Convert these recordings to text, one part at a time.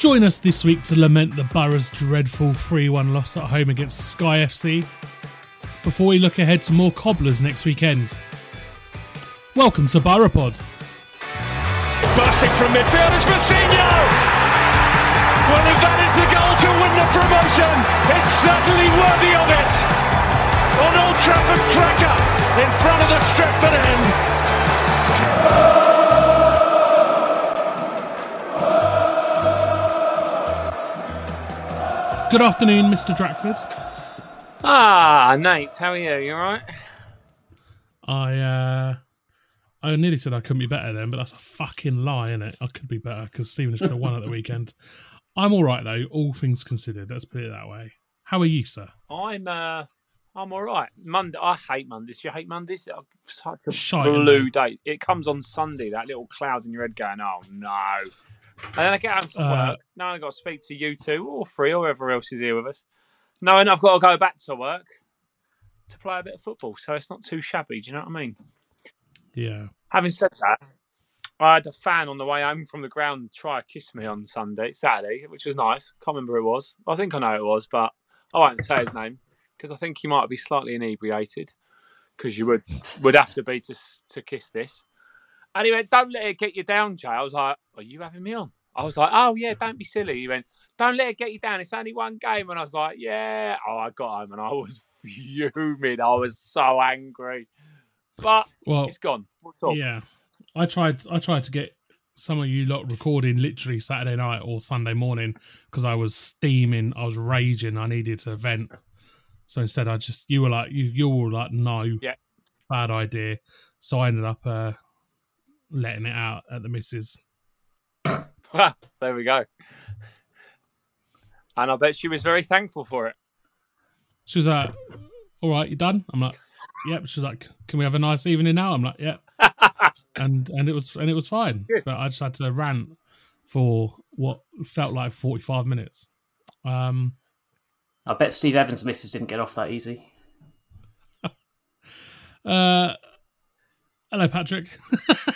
Join us this week to lament the Borough's dreadful 3 1 loss at home against Sky FC before we look ahead to more cobblers next weekend. Welcome to Boropod. Bursting from midfield is Mousinho! Well, if that is the goal to win the promotion, it's certainly worthy of it! On Old Trafford Cracker, in front of the Stretford end. Good afternoon, Mr. Drakford. Ah, Nate, how are you? You alright? I uh, I nearly said I couldn't be better then, but that's a fucking lie, isn't it? I could be better because Stevenage could have won at the weekend. I'm all right though, all things considered. Let's put it that way. How are you, sir? I'm uh I'm alright. Monday I hate Mondays. You hate Mondays? Oh, Such a Shite, blue day. It comes on Sunday, that little cloud in your head going, Oh no. And then I get home from Uh, work. Now I've got to speak to you two or three or whoever else is here with us. Knowing I've got to go back to work to play a bit of football. So it's not too shabby, do you know what I mean? Yeah. Having said that, I had a fan on the way home from the ground try to kiss me on Sunday, Saturday, which was nice. Can't remember who it was. I think I know who it was, but I won't say his name because I think he might be slightly inebriated. Because you would would have to be to to kiss this. And he went, "Don't let it get you down, Jay." I was like, "Are you having me on?" I was like, "Oh yeah, don't be silly." He went, "Don't let it get you down. It's only one game." And I was like, "Yeah." Oh, I got home and I was fuming. I was so angry, but Well, it's gone. Yeah. I tried. I tried to get some of you lot recording literally Saturday night or Sunday morning because I was steaming. I was raging. I needed to vent. So instead, I just you were like you you were like no, Yeah. bad idea. So I ended up uh, letting it out at the missus. there we go. And I bet she was very thankful for it. She was like, "All right, you done?" I'm like, "Yep." She's like, "Can we have a nice evening now?" I'm like, "Yep." and and it was and it was fine. Good. But I just had to rant for what felt like 45 minutes. Um, I bet Steve Evans' missus didn't get off that easy. uh, hello, Patrick.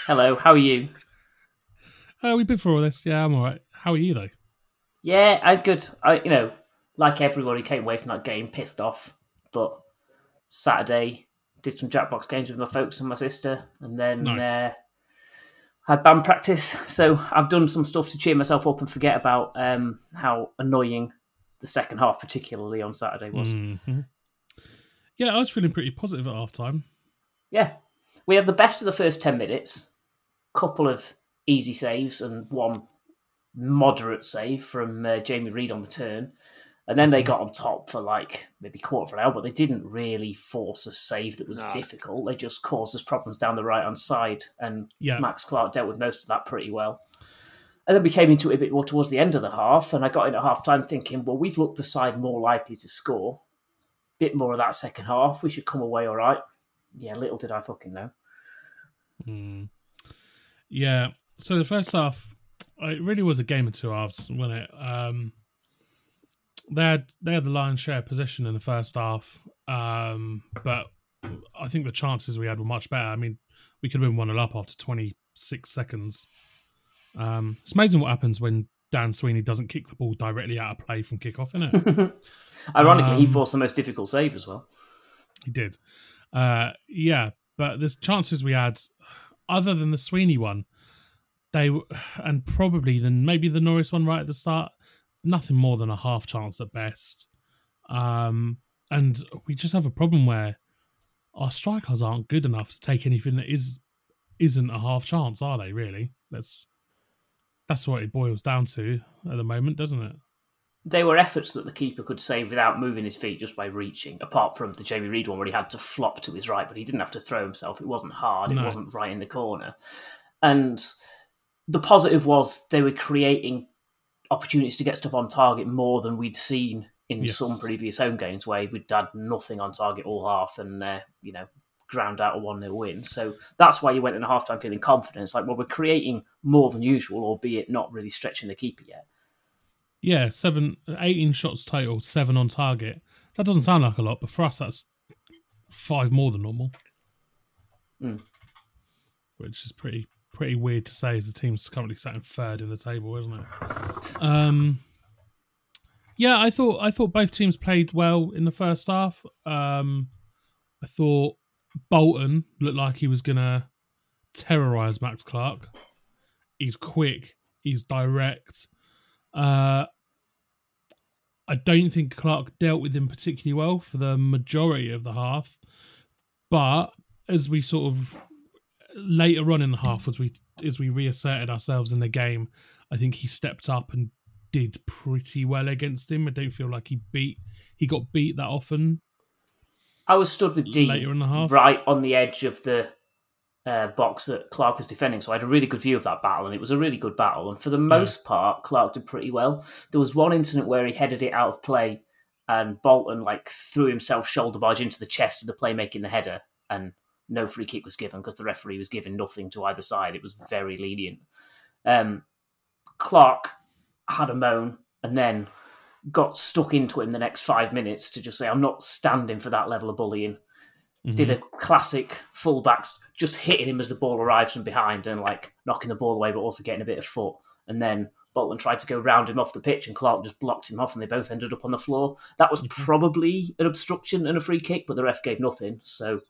Hello, how are you? Uh, we've been through all this. Yeah, I'm all right. How are you though? Yeah, I'm good. I, you know, like everybody, came away from that game pissed off. But Saturday, did some Jackbox games with my folks and my sister, and then Nice. uh, had band practice. So I've done some stuff to cheer myself up and forget about um, how annoying the second half, particularly on Saturday, was. Mhm. Yeah, I was feeling pretty positive at half time. Yeah, we had the best of the first ten minutes. Couple of easy saves and one moderate save from uh, Jamie Reid on the turn, and then they got on top for like maybe quarter of an hour. But they didn't really force a save that was No. difficult. They just caused us problems down the right hand side, and Yeah. Max Clark dealt with most of that pretty well. And then we came into it a bit more towards the end of the half, and I got in at half time thinking, well, we've looked the side more likely to score. Bit more of that second half. We should come away all right. Yeah, little did I fucking know. Mm. Yeah. So the first half, it really was a game of two halves, wasn't it? Um, they had they had the lion's share possession in the first half, um, but I think the chances we had were much better. I mean, we could have been one 0 up after twenty six seconds. Um, it's amazing what happens when Dan Sweeney doesn't kick the ball directly out of play from kickoff, isn't it? Ironically, he Um, forced the most difficult save as well. He did. Uh, yeah, but there's chances we had, other than the Sweeney one, they and probably then maybe the Norris one right at the start. Nothing more than a half chance at best. Um, and we just have a problem where our strikers aren't good enough to take anything that is isn't a half chance, are they? Really? That's that's what it boils down to at the moment, doesn't it? They were efforts that the keeper could save without moving his feet just by reaching. Apart from the Jamie Reid one where he had to flop to his right, but he didn't have to throw himself. It wasn't hard. It wasn't right in the corner. And the positive was they were creating opportunities to get stuff on target more than we'd seen in Yes. some previous home games where we'd had nothing on target all half and uh, you know ground out a one 0 win. So that's why you went in a half time feeling confident. It's like, well, we're creating more than usual, albeit not really stretching the keeper yet. Yeah, seven, 18 shots total, seven on target. That doesn't sound like a lot, but for us, that's five more than normal. Mm. Which is pretty pretty weird to say as the team's currently sat in third in the table, isn't it? Um, yeah, I thought I thought both teams played well in the first half. Um, I thought Bolton looked like he was gonna terrorize Max Clark. He's quick. He's direct. Uh, I don't think Clark dealt with him particularly well for the majority of the half, but as we sort of later on in the half, as we as we reasserted ourselves in the game, I think he stepped up and did pretty well against him. I don't feel like he beat he got beat that often I was stood with Dean later in the half. right on the edge of the uh, box that Clark was defending, so I had a really good view of that battle, and it was a really good battle. And for the most part, Clark did pretty well. There was one incident where he headed it out of play, and Bolton like threw himself shoulder barge into the chest of the play making the header, and no free kick was given because the referee was giving nothing to either side. It was very lenient. Um, Clark had a moan and then got stuck into him the next five minutes to just say, I'm not standing for that level of bullying. Did a classic fullbacks just hitting him as the ball arrives from behind and like knocking the ball away, but also getting a bit of foot. And then Bolton tried to go round him off the pitch and Clark just blocked him off and they both ended up on the floor. That was probably an obstruction and a free kick, but the ref gave nothing. So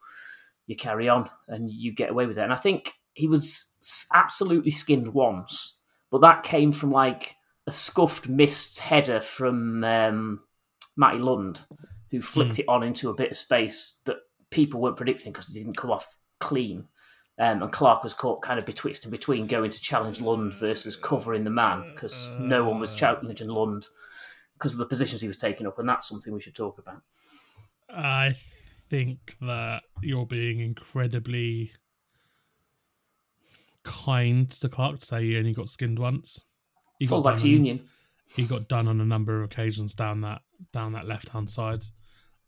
you carry on and you get away with it. And I think he was absolutely skinned once, but that came from like a scuffed, missed header from um, Matty Lund, who flicked it on into a bit of space that people weren't predicting because it didn't come off clean. Um, and Clark was caught kind of betwixt and between going to challenge Lund versus covering the man because no one was challenging Lund because of the positions he was taking up. And that's something we should talk about. I think that you're being incredibly kind to Clark to say he only got skinned once. He got back to on- Union. He got done on a number of occasions down that down that left hand side.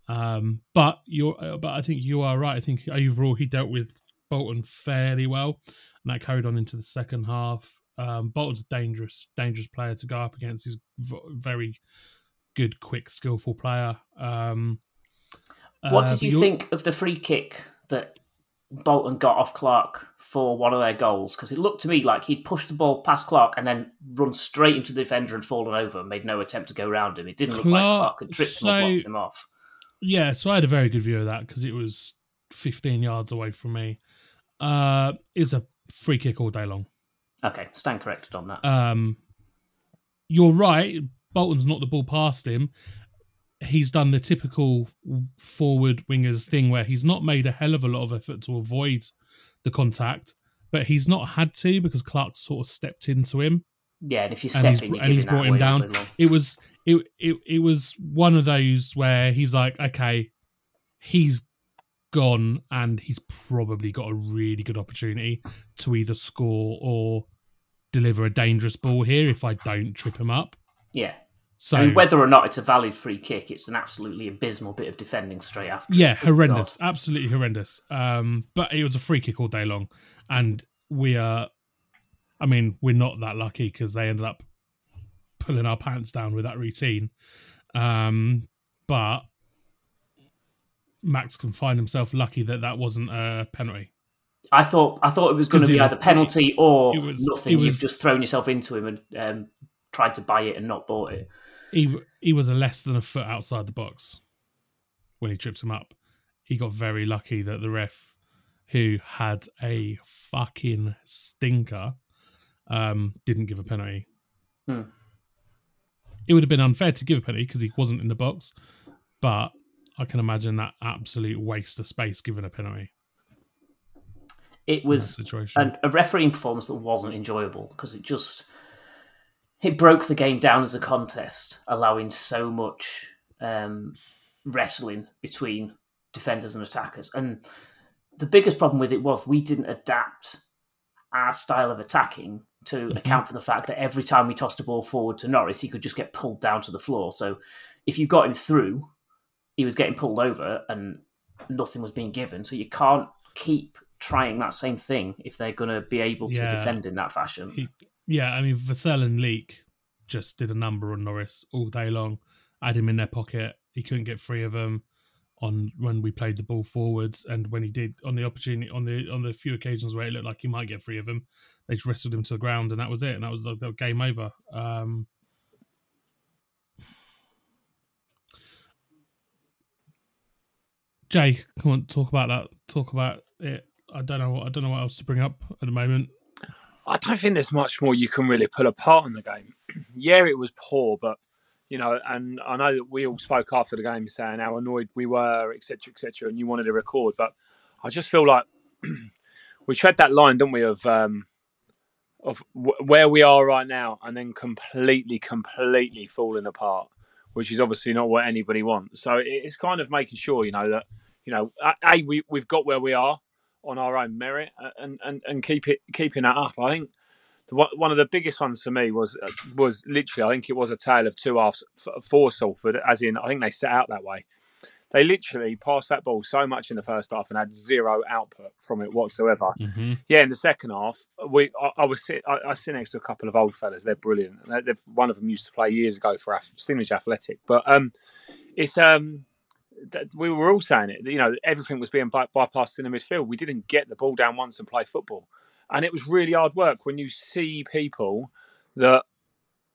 Um, but you're, uh, but I think you are right. I think overall he dealt with Bolton fairly well, and that carried on into the second half. Um, Bolton's a dangerous, dangerous player to go up against. He's v- very good, quick, skillful player. Um, What uh, did you you're- think of the free kick that Bolton got off Clark for one of their goals? Because it looked to me like he'd pushed the ball past Clark and then run straight into the defender and fallen over and made no attempt to go around him. It didn't look like Clark- Clark had tripped him or blocked him off. Yeah, so I had a very good view of that because it was 15 yards away from me. Uh, it's a free kick all day long. Okay, stand corrected on that. Um, you're right. Bolton's knocked the ball past him. He's done the typical forward wingers thing where he's not made a hell of a lot of effort to avoid the contact, but he's not had to because Clark sort of stepped into him. yeah, and if you and step he's, in, and he's brought him down. It was it, it it was one of those where he's like, okay, he's gone, and he's probably got a really good opportunity to either score or deliver a dangerous ball here if I don't trip him up. Yeah. So I mean, whether or not it's a valid free kick, it's an absolutely abysmal bit of defending straight after. yeah, horrendous, God. absolutely horrendous. Um, but it was a free kick all day long, and we are. I mean, we're not that lucky because they ended up pulling our pants down with that routine. Um, but Max can find himself lucky that that wasn't a penalty. I thought I thought it was going to be was- either penalty or was- nothing. it You've just thrown yourself into him and um, tried to buy it and not bought it. He he was a less than a foot outside the box when he tripped him up. He got very lucky that the ref, who had a fucking stinker, um, didn't give a penalty. Hmm. It would have been unfair to give a penalty because he wasn't in the box, but I can imagine that absolute waste of space given a penalty. It was an, a refereeing performance that wasn't enjoyable because it just it broke the game down as a contest, allowing so much um, wrestling between defenders and attackers. And the biggest problem with it was we didn't adapt our style of attacking to mm-hmm. account for the fact that every time we tossed a ball forward to Norris, he could just get pulled down to the floor. So if you got him through, he was getting pulled over and nothing was being given. So you can't keep trying that same thing if they're going to be able to yeah. defend in that fashion. He, yeah, I mean, Vassell and Leak just did a number on Norris all day long. Had him in their pocket. He couldn't get free of them on when we played the ball forwards, and when he did on the opportunity on the on the few occasions where it looked like he might get free of them, they just wrestled him to the ground, and that was it, and that was the game over. Um, Jay, come on, talk about that. Talk about it. I don't know. I don't know what else to bring up at the moment. I don't think there's much more you can really pull apart in the game. yeah, it was poor, but you know, and I know that we all spoke after the game saying how annoyed we were, etc., etc., and you wanted to record, but I just feel like we tread that line, don't we, of um, of w- where we are right now, and then completely, completely falling apart, which is obviously not what anybody wants. So it's kind of making sure, you know, that you know, a we we've got where we are on our own merit, and and and keep it keeping that up. I think one of the biggest ones for me was uh, was literally I think it was a tale of two halves for Salford, as in I think they set out that way. They literally passed that ball so much in the first half and had zero output from it whatsoever. Mm-hmm. Yeah, in the second half, we I, I was sit I, I, sit next to a couple of old fellas. They're brilliant. They're, one of them used to play years ago for Stevenage Athletic, but um, it's um we were all saying it. You know, everything was being by- bypassed in the midfield. We didn't get the ball down once and play football, and it was really hard work when you see people that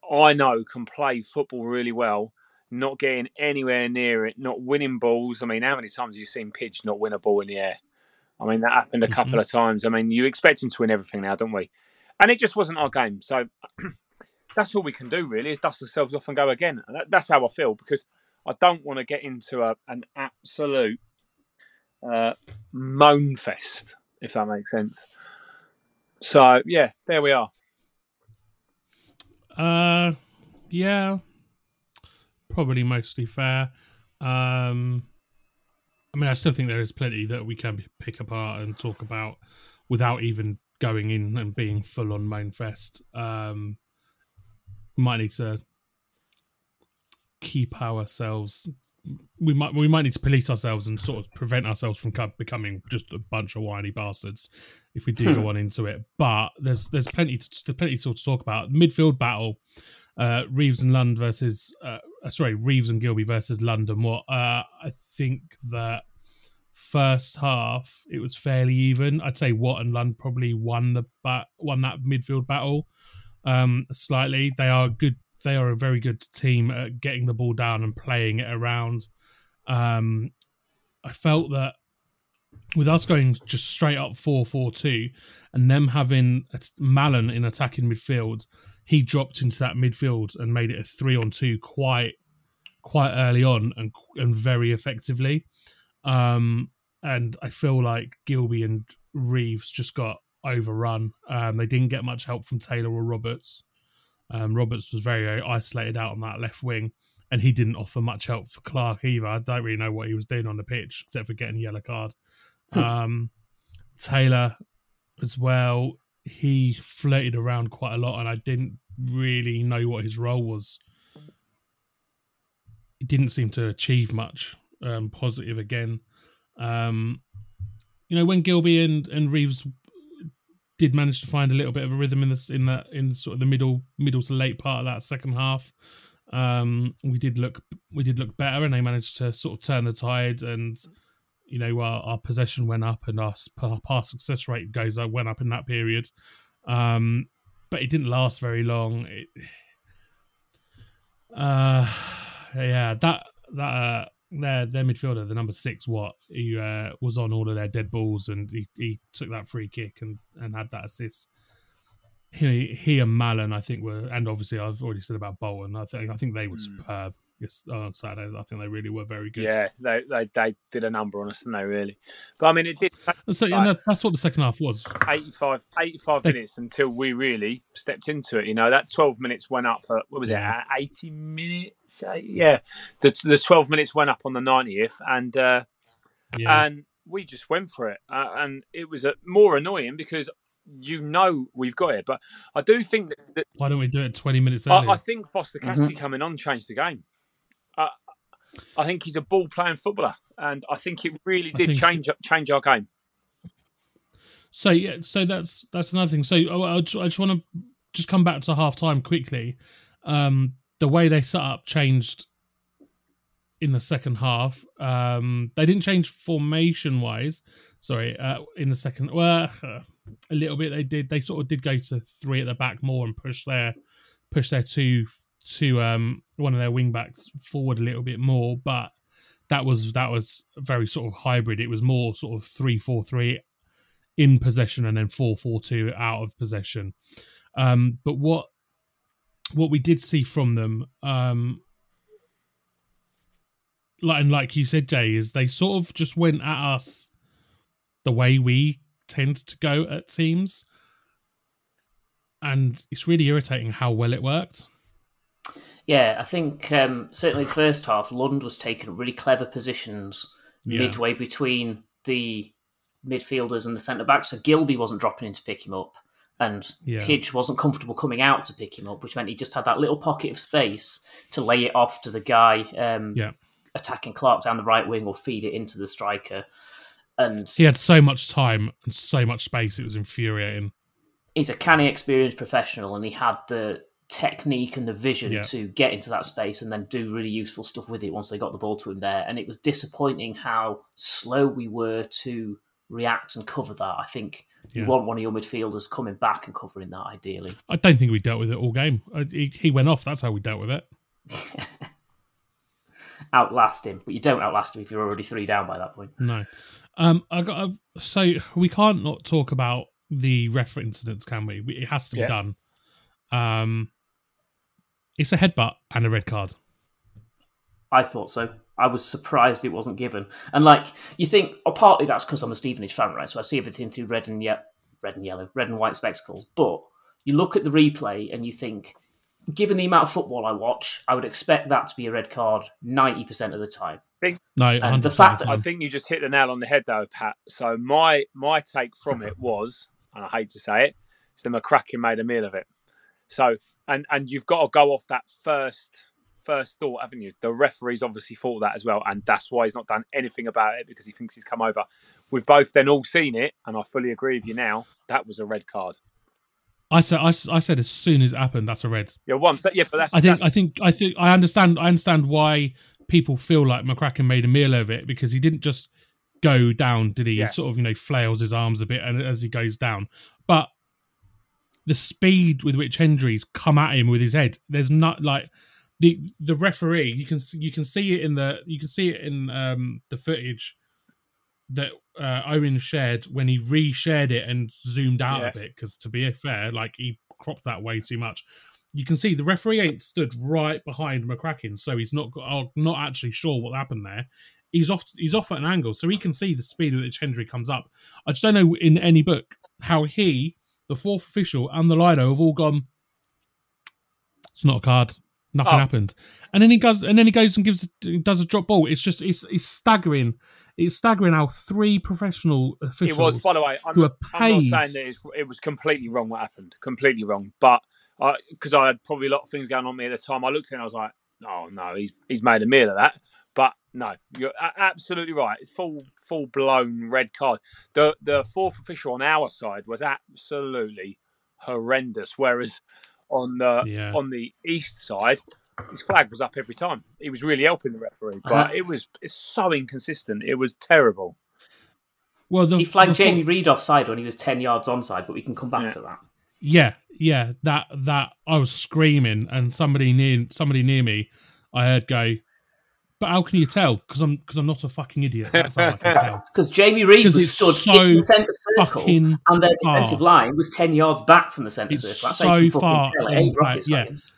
I know can play football really well, not getting anywhere near it, not winning balls. I mean, how many times have you seen Pidge not win a ball in the air? I mean, that happened a mm-hmm. couple mm-hmm. of times. I mean, you expect him to win everything now, don't we? And it just wasn't our game. So that's all we can do, really, is dust ourselves off and go again. And that, that's how I feel because I don't want to get into a, an absolute uh, moan fest, if that makes sense. So yeah, there we are. Uh, yeah, probably mostly fair. Um, I mean, I still think there is plenty that we can pick apart and talk about without even going in and being full on moan fest. Um, might need to keep ourselves we might we might need to police ourselves and sort of prevent ourselves from becoming just a bunch of whiny bastards if we do go on into it. But there's there's plenty to, plenty to talk about. Midfield battle, uh, Reeves and Lund versus uh, uh, sorry Reeves and Gilby versus London. What uh, I think that first half it was fairly even. I'd say Watt and Lund probably won the bat won that midfield battle um, slightly. They are good they are a very good team at getting the ball down and playing it around. Um, I felt that with us going just straight up 4 4 2 and them having Mallan in attacking midfield, he dropped into that midfield and made it a 3 on 2 quite quite early on and and very effectively. Um, and I feel like Gilby and Reeves just got overrun. Um, they didn't get much help from Taylor or Roberts. Um, Roberts was very, very isolated out on that left wing, and he didn't offer much help for Clark either. I don't really know what he was doing on the pitch except for getting a yellow card. um, Taylor as well, he flirted around quite a lot, and I didn't really know what his role was. He didn't seem to achieve much um, positive again. Um, you know, when Gilby and, and Reeves did manage to find a little bit of a rhythm in this in that in sort of the middle middle to late part of that second half. Um, we did look we did look better, and they managed to sort of turn the tide. And you know, our, our possession went up, and our, our pass success rate goes up went up in that period. Um, but it didn't last very long. It, uh, yeah, that that uh, their their midfielder, the number six, what he uh, was on all of their dead balls, and he, he took that free kick and and had that assist. He he and Mallan, I think, were, and obviously I've already said about Bolton. I think I think they were mm. superb. Yes, on Saturday. I think they really were very good. Yeah, they, they they did a number on us, didn't they? Really, but I mean, it did. So like, and that, that's what the second half was. 85, 85 They- minutes until we really stepped into it. You know, that 12 minutes went up at, what was it, Yeah. at 80 minutes? Uh, yeah. The, the 12 minutes went up on the 90th and, uh, Yeah, and we just went for it. Uh, and it was uh, more annoying because you know we've got it. But I do think that, that why don't we do it twenty minutes earlier? I, I think Forster-Caskey coming on changed the game. I think he's a ball playing footballer, and I think it really did think- change change our game. So yeah, so that's that's another thing. So I, I just, just want to just come back to half time quickly. Um, the way they set up changed in the second half. Um, they didn't change formation wise. Sorry, uh, in the second, well, a little bit they did. They sort of did go to three at the back more and push their push their two to um one of their wing backs forward a little bit more, but that was that was very sort of hybrid. It was more sort of three four three in possession and then 4-4-2 out of possession. Um, but what what we did see from them, um, like and like you said, Jay, is they sort of just went at us the way we tend to go at teams, and it's really irritating how well it worked. Yeah, I think um, certainly the first half, Lund was taking really clever positions Yeah. midway between the midfielders and the centre backs. So Gilby wasn't dropping in to pick him up, and Yeah. Pidge wasn't comfortable coming out to pick him up, which meant he just had that little pocket of space to lay it off to the guy um, Yeah. attacking Clark down the right wing or feed it into the striker. And He had so much time and so much space; it was infuriating. he's a canny, experienced professional, and he had the technique and the vision Yeah. to get into that space and then do really useful stuff with it once they got the ball to him there. And it was disappointing how slow we were to react and cover that. I think Yeah. you want one of your midfielders coming back and covering that ideally. I don't think we dealt with it all game. He, he went off. That's how we dealt with it. Outlast him, but you don't outlast him if you're already three down by that point. No. Um, I got I've, so we can't not talk about the ref incidents, can we? We- It has to be Yeah. done. Um, it's a headbutt and a red card. I thought so. I was surprised it wasn't given. And like you think, oh, partly that's because I'm a Stevenage fan, right? So I see everything through red and ye- red and yellow, red and white spectacles. But you look at the replay and you think, given the amount of football I watch, I would expect that to be a red card ninety percent of the time. No, And the fact that- I think you just hit the nail on the head, though, Pat. So my my take from it was, and I hate to say it, is that McCracken made a meal of it. So and and you've got to go off that first first thought, haven't you? The referee's obviously thought that as well, and that's why he's not done anything about it because he thinks he's come over. We've both then all seen it, and I fully agree with you now. That was a red card. I said I, I said as soon as it happened, that's a red. Yeah, one, yeah, but that's I think that's- I think I think I understand I understand why people feel like McCracken made a meal of it because he didn't just go down, did he? Yeah. He sort of you know flails his arms a bit and as he goes down, but the speed with which Hendry's come at him with his head, there's not like the the referee. You can you can see it in the you can see it in um, the footage that uh, Owen shared when he reshared it and zoomed out a bit because to be fair, like he cropped that way too much. You can see the referee ain't stood right behind McCracken, so he's not got, oh, not actually sure what happened there. He's off. He's off at an angle, so he can see the speed at which Hendry comes up. I just don't know in any book how he, the fourth official, and the Lido have all gone. It's not a card. Nothing Oh. happened, and then he goes, and then he goes and gives, does a drop ball. It's just, it's, it's staggering. It's staggering how three professional officials. it was. By the way, I'm, who are I'm paid. not saying that it's, it was completely wrong what happened, completely wrong. But because I had probably a lot of things going on me at the time, I looked at it and I was like, "Oh no, he's he's made a meal of that." But no, you're absolutely right. Full full blown red card. The the fourth official on our side was absolutely horrendous. Whereas on the Yeah. on the east side, his flag was up every time. He was really helping the referee, but Uh-huh. it was it's so inconsistent. It was terrible. well, the, he flagged the fo- Jamie Reid offside when he was ten yards onside, but we can come back Yeah. to that. Yeah, yeah, that that I was screaming, and somebody near somebody near me, I heard go. But how can you tell? Because I'm because I'm not a fucking idiot. That's how I can tell. Because Jamie Reid was stood so in the centre circle, and their defensive far. line was ten yards back from the centre It's circle. That's how you so fucking far tell it on ain't rocket yeah. science.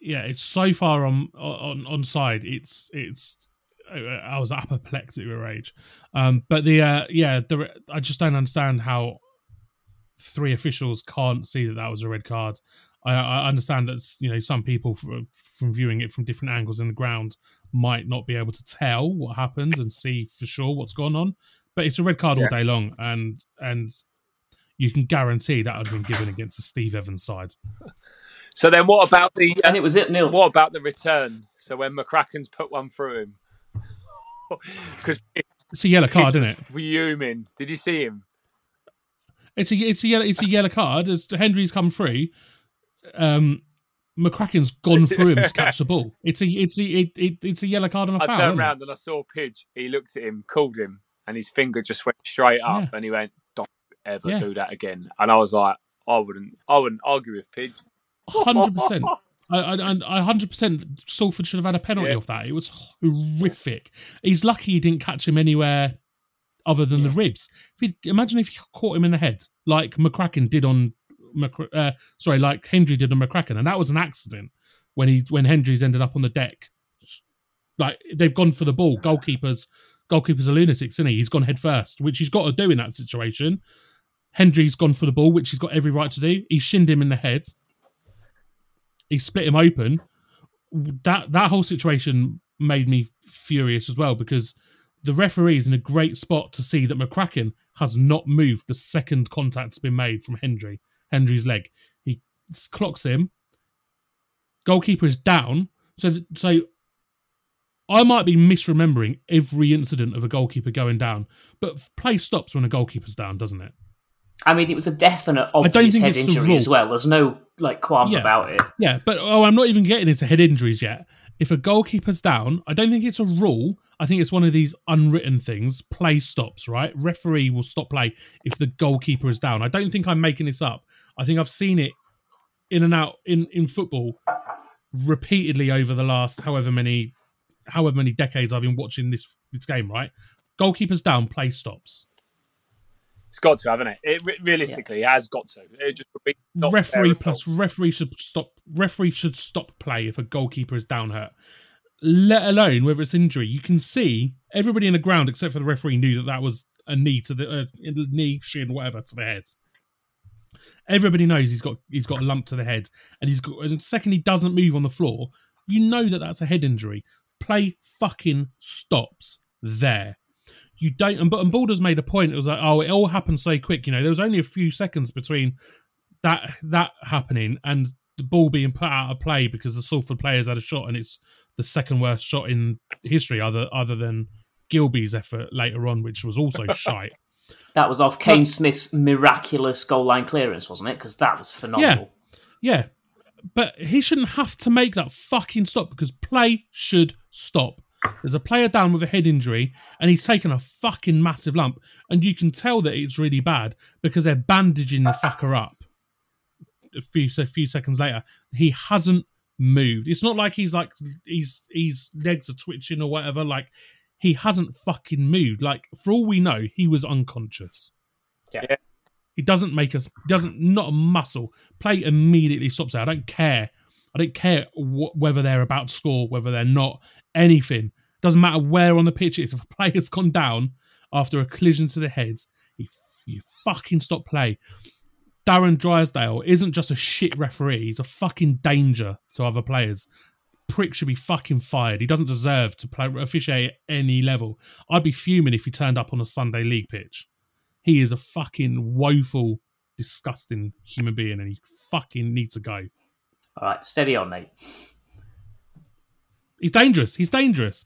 yeah, it's so far on on on side. It's it's I was apoplectic with rage. Um, but the uh, yeah, the I just don't understand how three officials can't see that that was a red card. I, I understand that you know some people from, from viewing it from different angles in the ground might not be able to tell what happened and see for sure what's going on. But it's a red card yeah. all day long, and and you can guarantee that would have been given against the Steve Evans side. So then, what about the? Uh, and it was it nil. What about the return? So when McCracken's put one through him, it's a yellow card, isn't it? Fuming. Did you see him? It's a it's a yellow it's a yellow card as Hendry's come through. Um, McCracken's gone through him to catch the ball. It's a it's a it, it, it's a yellow card on a I foul. I turned around and I saw Pidge. He looked at him, called him, and his finger just went straight up, yeah. and he went, "Don't ever yeah. do that again." And I was like, "I wouldn't, I wouldn't argue with Pidge." Hundred percent. I, hundred percent. Salford should have had a penalty yeah. off that. It was horrific. He's lucky he didn't catch him anywhere other than the ribs. If imagine if he caught him in the head, like McCracken did on, uh, sorry, like Hendry did on McCracken, and that was an accident when he when Hendry's ended up on the deck. Like they've gone for the ball. Goalkeepers, goalkeepers are lunatics, isn't he? He's gone head first, which he's got to do in that situation. Hendry's gone for the ball, which he's got every right to do. He shinned him in the head he split him open. That that whole situation made me furious as well because the referee is in a great spot to see that McCracken has not moved the second contact's been made from Hendry, Hendry's leg. He clocks him. Goalkeeper is down. So, so I might be misremembering every incident of a goalkeeper going down, but play stops when a goalkeeper's down, doesn't it? I mean, it was a definite obvious head injury as well. There's no like qualms yeah. about it. Yeah, but oh, I'm not even getting into head injuries yet. If a goalkeeper's down, I don't think it's a rule. I think it's one of these unwritten things. Play stops, right? Referee will stop play if the goalkeeper is down. I don't think I'm making this up. I think I've seen it in and out in in football repeatedly over the last however many however many decades I've been watching this this game. Right, goalkeepers down, play stops. It's got to, haven't it? It realistically yeah. it has got to. It just referee plus referee should stop. Referee should stop play if a goalkeeper is down hurt. Let alone whether it's injury. You can see everybody in the ground except for the referee knew that that was a knee to the uh, knee, shin, whatever to the head. Everybody knows he's got he's got a lump to the head, and he's got. And second he doesn't move on the floor, you know that that's a head injury. Play fucking stops there you don't. And, and Balders made a point. It was like, oh, it all happened so quick. You know, there was only a few seconds between that that happening and the ball being put out of play because the Salford players had a shot, and it's the second worst shot in history, other other than Gilby's effort later on, which was also shite. That was off Kane but, Smith's miraculous goal line clearance, wasn't it? Because that was phenomenal. Yeah, yeah, but he shouldn't have to make that fucking stop because play should stop. There's a player down with a head injury, and he's taken a fucking massive lump, and you can tell that it's really bad because they're bandaging the fucker up. A few a few seconds later, he hasn't moved. It's not like he's like he's his legs are twitching or whatever. Like he hasn't fucking moved. Like for all we know, he was unconscious. Yeah. He doesn't make us. Doesn't not a muscle. Play immediately stops there. I don't care. I don't care wh- whether they're about to score, whether they're not anything. Doesn't matter where on the pitch it is. If a player's gone down after a collision to the head, you, you fucking stop play. Darren Drysdale isn't just a shit referee. He's a fucking danger to other players. Prick should be fucking fired. He doesn't deserve to play officiate at any level. I'd be fuming if he turned up on a Sunday league pitch. He is a fucking woeful, disgusting human being, and he fucking needs to go. All right, steady on, mate. He's dangerous. He's dangerous.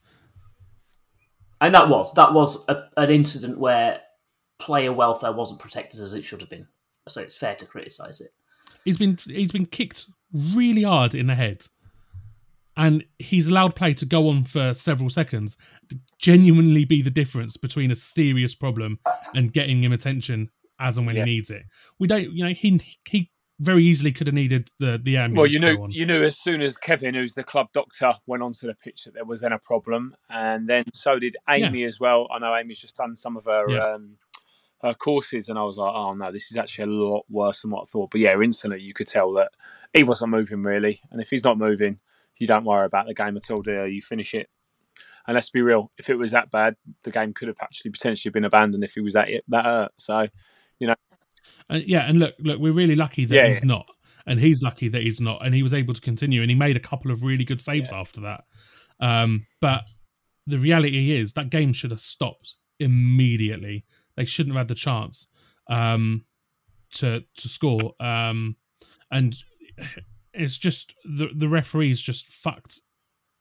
And that was that was a, an incident where player welfare wasn't protected as it should have been. So it's fair to criticise it. He's been he's been kicked really hard in the head, and he's allowed play to go on for several seconds. Genuinely be the difference between a serious problem and getting him attention as and when yeah. he needs it. We don't, you know, he he very easily could have needed the the ambulance. Well, you knew you knew as soon as Kevin, who's the club doctor, went onto the pitch that there was then a problem, and then so did Amy yeah. as well. I know Amy's just done some of her yeah. um, her courses, and I was like, oh no, this is actually a lot worse than what I thought. But yeah, instantly you could tell that he wasn't moving really, and if he's not moving, you don't worry about the game at all, do you? You finish it. And let's be real, if it was that bad, the game could have actually potentially been abandoned if he was that that hurt. So, you know, Uh, yeah, and look, look, we're really lucky that Yeah, he's yeah. not, and he's lucky that he's not, and he was able to continue, and he made a couple of really good saves after that. Um, but the reality is that game should have stopped immediately. They shouldn't have had the chance um, to to score, um, and it's just the the referees just fucked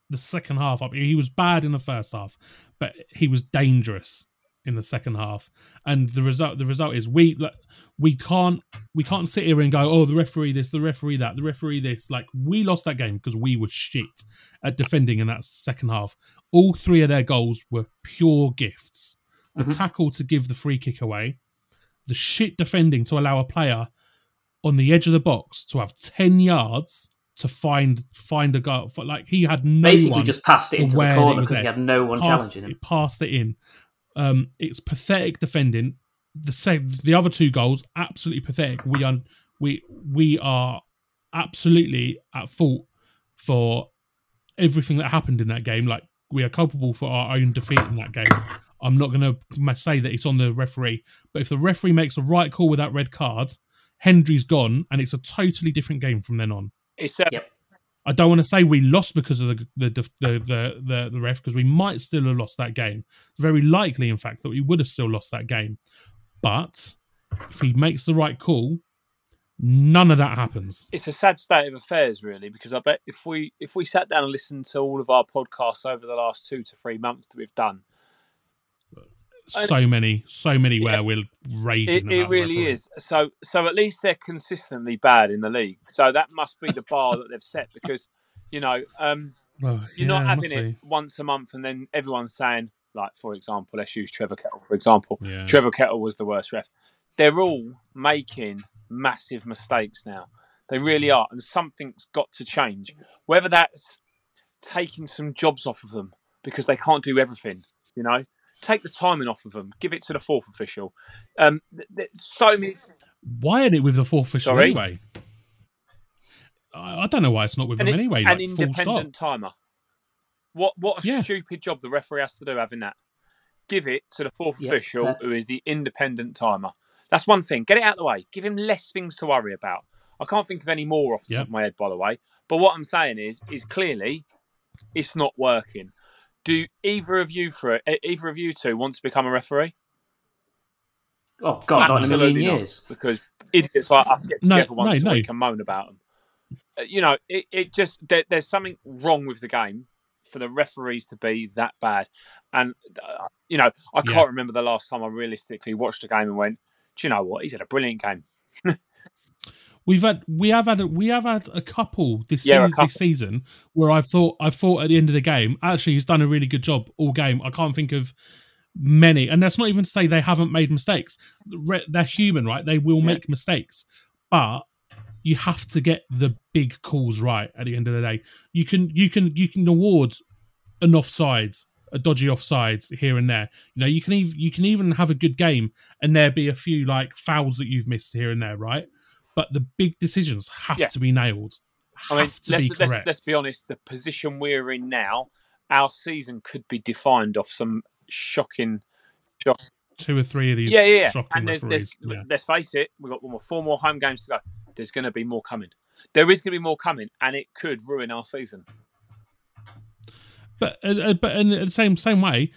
the second half up. He was bad in the first half, but he was dangerous in the second half. And the result the result is we like, we can't we can't sit here and go, oh, the referee this, the referee that, the referee this. Like we lost that game because we were shit at defending in that second half. All three of their goals were pure gifts. The Mhm. tackle to give the free kick away, the shit defending to allow a player on the edge of the box to have ten yards to find find a goal. For, like he had no Basically, just passed it into the corner because he had no one passed, challenging him. He passed it in. Um, it's pathetic defending. The same, the other two goals, absolutely pathetic. We are we we are absolutely at fault for everything that happened in that game. Like we are culpable for our own defeat in that game. I'm not going to say that it's on the referee, but if the referee makes a right call with that red card, Hendry's gone, and it's a totally different game from then on. it's uh, Yep. I don't want to say we lost because of the the the the, the, the ref because we might still have lost that game. Very likely, in fact, that we would have still lost that game. But if he makes the right call, none of that happens. it's a sad state of affairs, really, because I bet if we if we sat down and listened to all of our podcasts over the last two to three months that we've done, So many, so many where we're raging. it, it really referee. is. So so at least they're consistently bad in the league. So that must be the bar that they've set because you know um, Well, you're yeah, not having must it once a month and then everyone's saying like for example let's use Trevor Kettle for example. Yeah. Trevor Kettle was the worst ref. They're all making massive mistakes now. They really are, and something's got to change. Whether that's taking some jobs off of them because they can't do everything, you know, take the timing off of them, give it to the fourth official. Um, th- th- so many. Why ain't it with the fourth official Sorry? anyway? I, I don't know why it's not with An, them anyway. an Like, full stop. independent timer. What what a Yeah. stupid job the referee has to do having that. Give it to the fourth Yeah, official fair. who is the independent timer. That's one thing. Get it out of the way. Give him less things to worry about. I can't think of any more off the Yep. top of my head, by the way. But what I'm saying is, is clearly it's not working. Do either of you for either of you two want to become a referee? Oh God, not in a million Absolutely not, years. because idiots like us get No, together once no, a no. week and moan about them. Uh, you know, it, it just there, there's something wrong with the game for the referees to be that bad. And uh, you know, I can't remember the last time I realistically watched a game and went, "Do you know what? He's had a brilliant game." We've had we have had a, we have had a couple this, Yeah, season, couple. this season where I've thought I thought at the end of the game actually he's done a really good job all game. I can't think of many, and that's not even to say they haven't made mistakes. They're human, right? They will Yeah. make mistakes, but you have to get the big calls right at the end of the day. You can you can you can award an offside, a dodgy offside here and there. You know, you can even you can even have a good game and there be a few like fouls that you've missed here and there, right? But the big decisions have Yeah. to be nailed. Have I mean, to let's, be let's correct. let's be honest. The position we're in now, our season could be defined off some shocking, shock. Two or three of these Yeah, yeah, yeah. shocking And there's, there's, yeah. let's face it, we've got one more, four more home games to go. There's going to be more coming. There is going to be more coming, and it could ruin our season. But uh, uh, but in the same same way,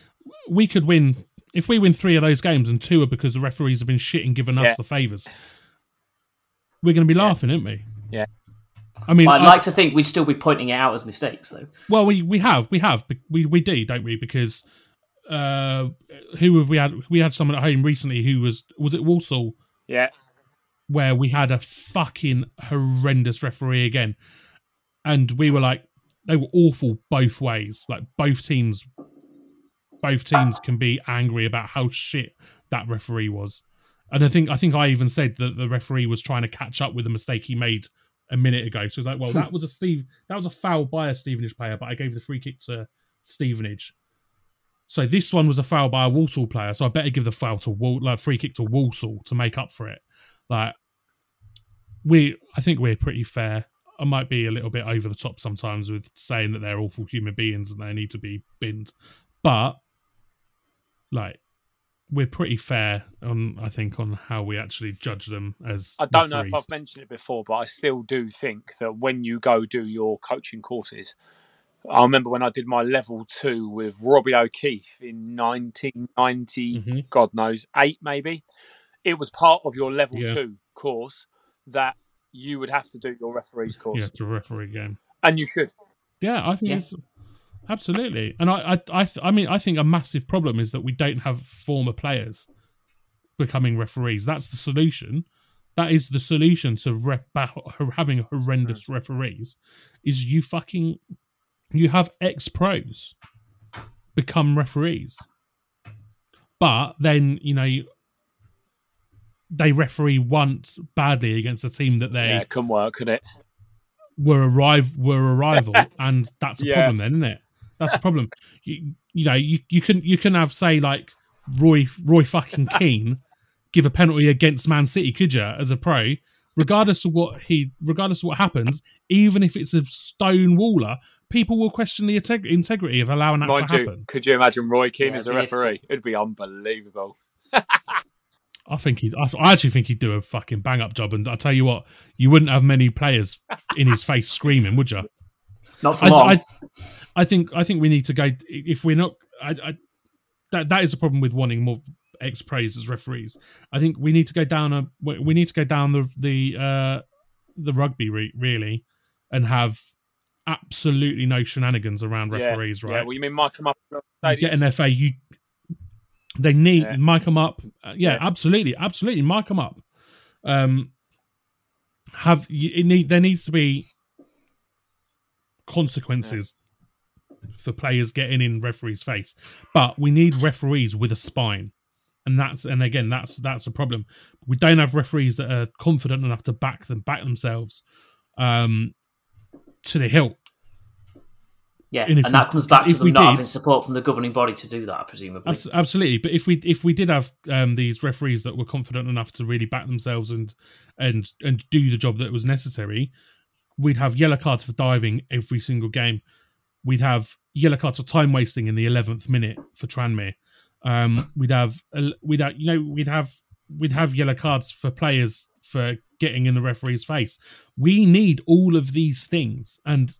we could win if we win three of those games and two are because the referees have been shit and giving us the favors. We're going to be Yeah. laughing, aren't we? Yeah. I mean, I'd I- like to think we'd still be pointing it out as mistakes, though. Well, we we have we have we we do, don't we? Because uh, who have we had? We had someone at home recently who was was it Walsall Yeah, where we had a fucking horrendous referee again, and we were like they were awful both ways. Like both teams, both teams can be angry about how shit that referee was. And I think I think I even said that the referee was trying to catch up with the mistake he made a minute ago. So it's like, well, hmm. that was a Steve, that was a foul by a Stevenage player, but I gave the free kick to Stevenage. So this one was a foul by a Walsall player, so I better give the foul to Wal, like free kick to Walsall to make up for it. Like we, I think we're pretty fair. I might be a little bit over the top sometimes with saying that they're awful human beings and they need to be binned, but like we're pretty fair on I think on how we actually judge them as. I don't know if I've mentioned it before, but I still do think that when you go do your coaching courses, I remember when I did my level two with Robbie O'Keefe in 1990, Mhm. God knows, eight maybe. It was part of your level Yeah. two course that you would have to do your referees course, Yeah, to referee game. and you should. Yeah, I think Yeah. it's absolutely, and I, I, I, th- I mean, I think a massive problem is that we don't have former players becoming referees. That's the solution. That is the solution to rep- having horrendous hmm. referees. Is you fucking you have ex pros become referees, but then you know they referee once badly against a team that they Yeah, it couldn't work, could it? were a rival, were a rival, and that's a Yeah. problem, then, isn't it? That's a problem. You, you know, you, you can you can have say like Roy Roy fucking Keane give a penalty against Man City, could you, as a pro? Regardless of what he, regardless of what happens, even if it's a stone waller, people will question the integ- integrity of allowing that Mind to you, happen. could you imagine Roy Keane Yeah, as a it'd referee? It'd be unbelievable. I think he, I, I actually think he'd do a fucking bang up job. And I tell you what, you wouldn't have many players in his face screaming, would you? Not for I, long. I, I think I think we need to go if we're not. I, I, that that is a problem with wanting more ex pros as referees. I think we need to go down a we we need to go down the the uh, the rugby route really, and have absolutely no shenanigans around referees. Yeah, Right? Yeah. Well, you mean mic up? you get an FA, you they need Yeah. mic them up. Uh, yeah, Yeah. absolutely, absolutely, mic them up. Um, have you, it need there needs to be consequences for players getting in referees' face, but we need referees with a spine, and that's and again that's that's a problem. We don't have referees that are confident enough to back them back themselves um, to the hilt. yeah, and and, that we- comes back to them not did- having support from the governing body to do that, presumably. Abs- absolutely, but if we if we did have um, these referees that were confident enough to really back themselves and and and do the job that was necessary, we'd have yellow cards for diving every single game. We'd have yellow cards for time wasting in the eleventh minute for Tranmere. Um, we'd have we'd have, you know we'd have we'd have yellow cards for players for getting in the referee's face. We need all of these things, and